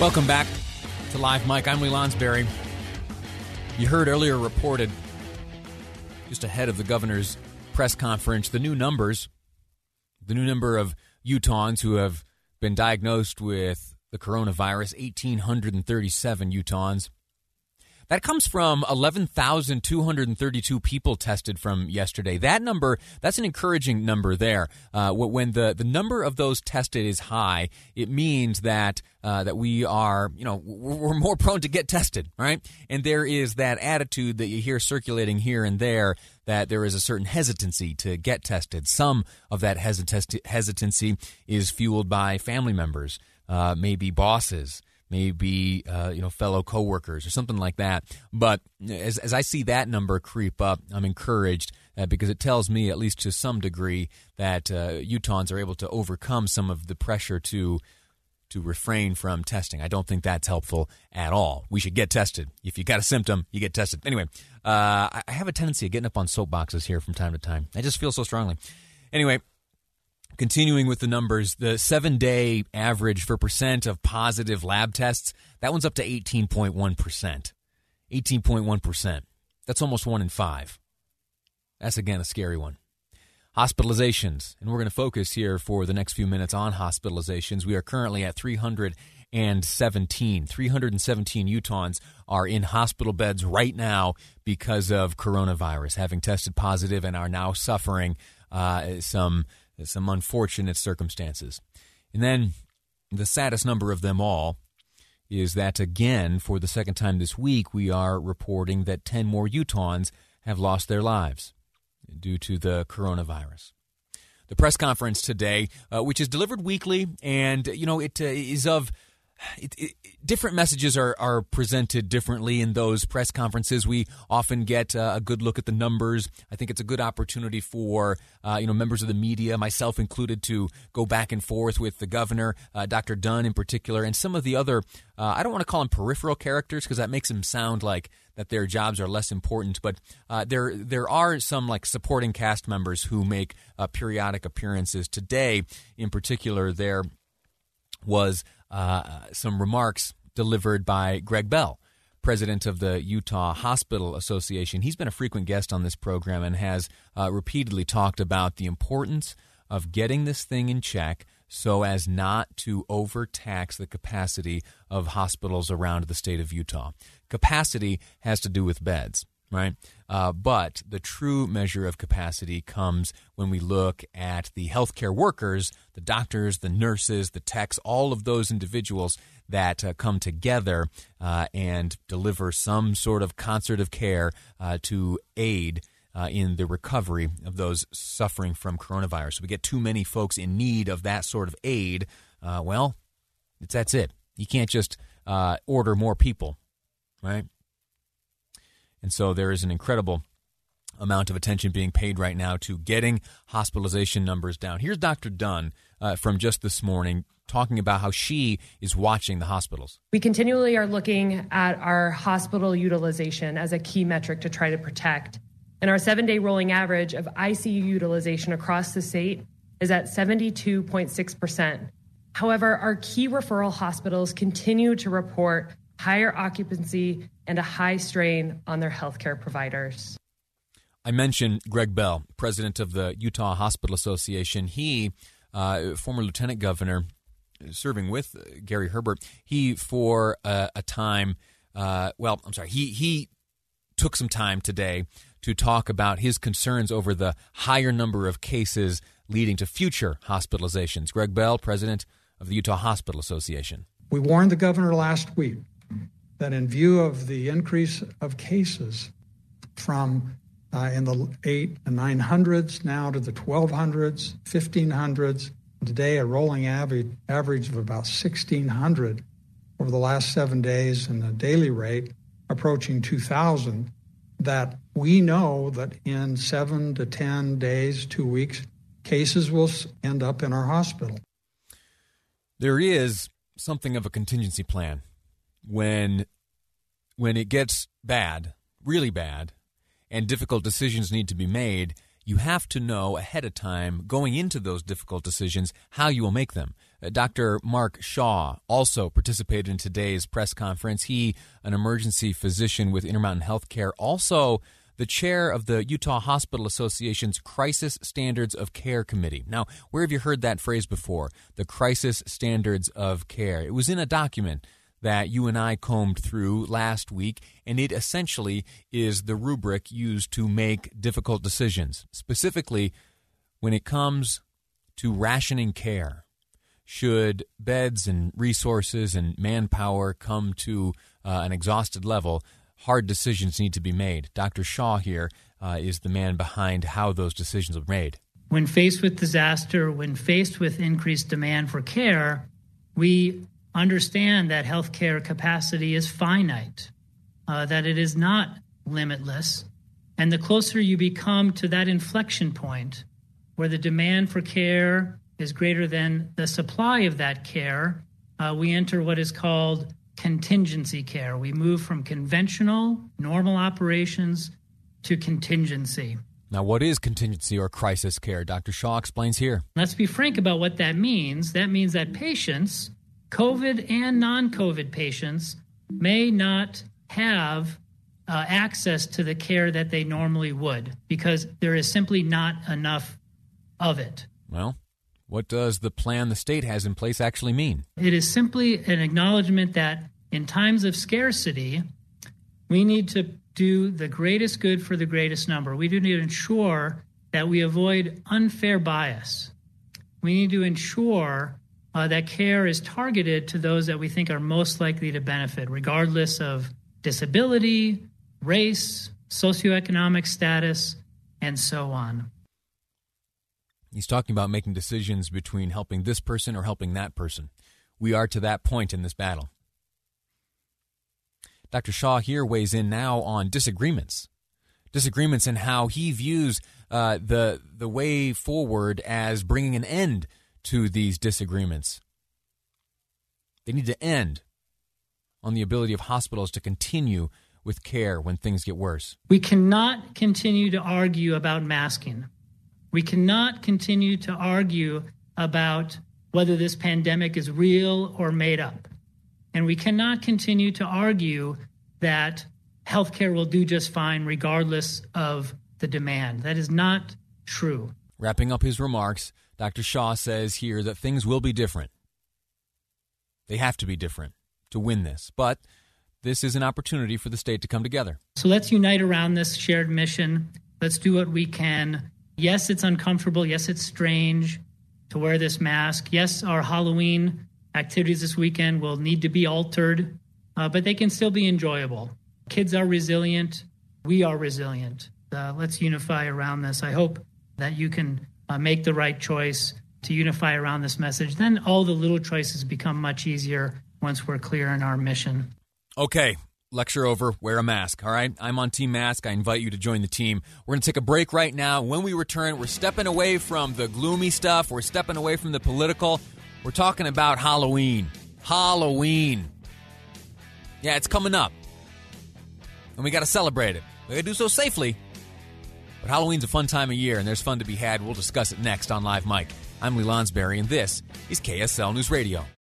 Welcome back to Live Mic. I'm Lee Lonsberry. You heard earlier reported, just ahead of the governor's press conference, the new numbers, the new number of Utahns who have been diagnosed with the coronavirus 1,837 Utahns. That comes from 11,232 people tested from yesterday. That number, that's an encouraging number there. Uh, when the, the number of those tested is high, it means that uh, that we are, you know, we're more prone to get tested, right? And there is that attitude that you hear circulating here and there that there is a certain hesitancy to get tested. Some of that hesitancy is fueled by family members, uh, maybe bosses maybe uh, you know fellow coworkers or something like that. But as as I see that number creep up, I'm encouraged uh, because it tells me, at least to some degree, that uh, Utahns are able to overcome some of the pressure to to refrain from testing. I don't think that's helpful at all. We should get tested. If you got a symptom, you get tested. Anyway, uh, I have a tendency of getting up on soapboxes here from time to time. I just feel so strongly. Anyway, Continuing with the numbers, the seven day average for percent of positive lab tests, that one's up to 18.1%. 18.1%. That's almost one in five. That's again a scary one. Hospitalizations, and we're going to focus here for the next few minutes on hospitalizations. We are currently at 317. 317 Utahns are in hospital beds right now because of coronavirus, having tested positive and are now suffering uh, some some unfortunate circumstances. And then the saddest number of them all is that, again, for the second time this week, we are reporting that 10 more Utahns have lost their lives due to the coronavirus. The press conference today, uh, which is delivered weekly, and you know it uh, is of it, it, different messages are, are presented differently in those press conferences. We often get uh, a good look at the numbers. I think it's a good opportunity for uh, you know members of the media, myself included, to go back and forth with the governor, uh, Dr. Dunn in particular, and some of the other. Uh, I don't want to call them peripheral characters because that makes them sound like that their jobs are less important. But uh, there there are some like supporting cast members who make uh, periodic appearances. Today, in particular, there was uh, some remarks delivered by Greg Bell, president of the Utah Hospital Association. He's been a frequent guest on this program and has uh, repeatedly talked about the importance of getting this thing in check so as not to overtax the capacity of hospitals around the state of Utah. Capacity has to do with beds right? Uh, but the true measure of capacity comes when we look at the healthcare workers, the doctors, the nurses, the techs, all of those individuals that uh, come together uh, and deliver some sort of concert of care uh, to aid. Uh, in the recovery of those suffering from coronavirus. So we get too many folks in need of that sort of aid. Uh, well, that's it. You can't just order more people, right? And so there is an incredible amount of attention being paid right now to getting hospitalization numbers down. Here's Dr. Dunn uh, from just this morning talking about how she is watching the hospitals. We continually are looking at our hospital utilization as a key metric to try to protect. And our seven day rolling average of ICU utilization across the state is at 72.6%. However, our key referral hospitals continue to report higher occupancy, and a high strain on their healthcare providers. I mentioned Greg Bell, president of the Utah Hospital Association. He, uh, former lieutenant governor, serving with uh, Gary Herbert, he for a, a time, uh, well, I'm sorry, he he took some time today to talk about his concerns over the higher number of cases leading to future hospitalizations. Greg Bell, president of the Utah Hospital Association. We warned the governor last week that in view of the increase of cases from uh, in the eight and nine hundreds now to the 1200s, 1500s, today a rolling average, average of about 1600 over the last seven days and a daily rate approaching 2000 that we know that in seven to 10 days, two weeks, cases will end up in our hospital. There is something of a contingency plan when when it gets bad, really bad, and difficult decisions need to be made, you have to know ahead of time, going into those difficult decisions, how you will make them. Uh, Dr. Mark Shah also participated in today's press conference. He, an emergency physician with Intermountain Healthcare, also the chair of the Utah Hospital Association's Crisis Standards of Care Committee. Now, where have you heard that phrase before? The Crisis Standards of Care. It was in a document that you and I combed through last week, and it essentially is the rubric used to make difficult decisions, specifically when it comes to rationing care. Should beds and resources and manpower come to uh, an exhausted level, hard decisions need to be made. Dr. Shah here uh, is the man behind how those decisions are made. When faced with disaster, when faced with increased demand for care, we understand that healthcare capacity is finite, uh, that it is not limitless. And the closer you become to that inflection point where the demand for care is greater than the supply of that care, uh, we enter what is called contingency care. We move from conventional, normal operations to contingency. Now, what is contingency or crisis care? Dr. Shah explains here. Let's be frank about what that means. That means that patients COVID and non COVID patients may not have uh, access to the care that they normally would because there is simply not enough of it. Well, what does the plan the state has in place actually mean? It is simply an acknowledgement that in times of scarcity, we need to do the greatest good for the greatest number. We do need to ensure that we avoid unfair bias. We need to ensure uh, that care is targeted to those that we think are most likely to benefit, regardless of disability, race, socioeconomic status, and so on. He's talking about making decisions between helping this person or helping that person. We are to that point in this battle. Dr. Shah here weighs in now on disagreements. Disagreements in how he views uh, the the way forward as bringing an end to these disagreements. They need to end on the ability of hospitals to continue with care when things get worse. We cannot continue to argue about masking. We cannot continue to argue about whether this pandemic is real or made up. And we cannot continue to argue that healthcare will do just fine regardless of the demand. That is not true. Wrapping up his remarks, Dr. Shah says here that things will be different. They have to be different to win this. But this is an opportunity for the state to come together. So let's unite around this shared mission. Let's do what we can. Yes, it's uncomfortable. Yes, it's strange to wear this mask. Yes, our Halloween activities this weekend will need to be altered, uh, but they can still be enjoyable. Kids are resilient. We are resilient. Uh, let's unify around this. I hope that you can uh, make the right choice to unify around this message, then all the little choices become much easier once we're clear in our mission. Okay, lecture over. Wear a mask. All right, I'm on Team Mask. I invite you to join the team. We're going to take a break right now. When we return, we're stepping away from the gloomy stuff, we're stepping away from the political. We're talking about Halloween. Halloween. Yeah, it's coming up. And we got to celebrate it. We got to do so safely but Halloween's a fun time of year, and there's fun to be had. We'll discuss it next on Live Mic. I'm Lee Lonsberry, and this is KSL News Radio.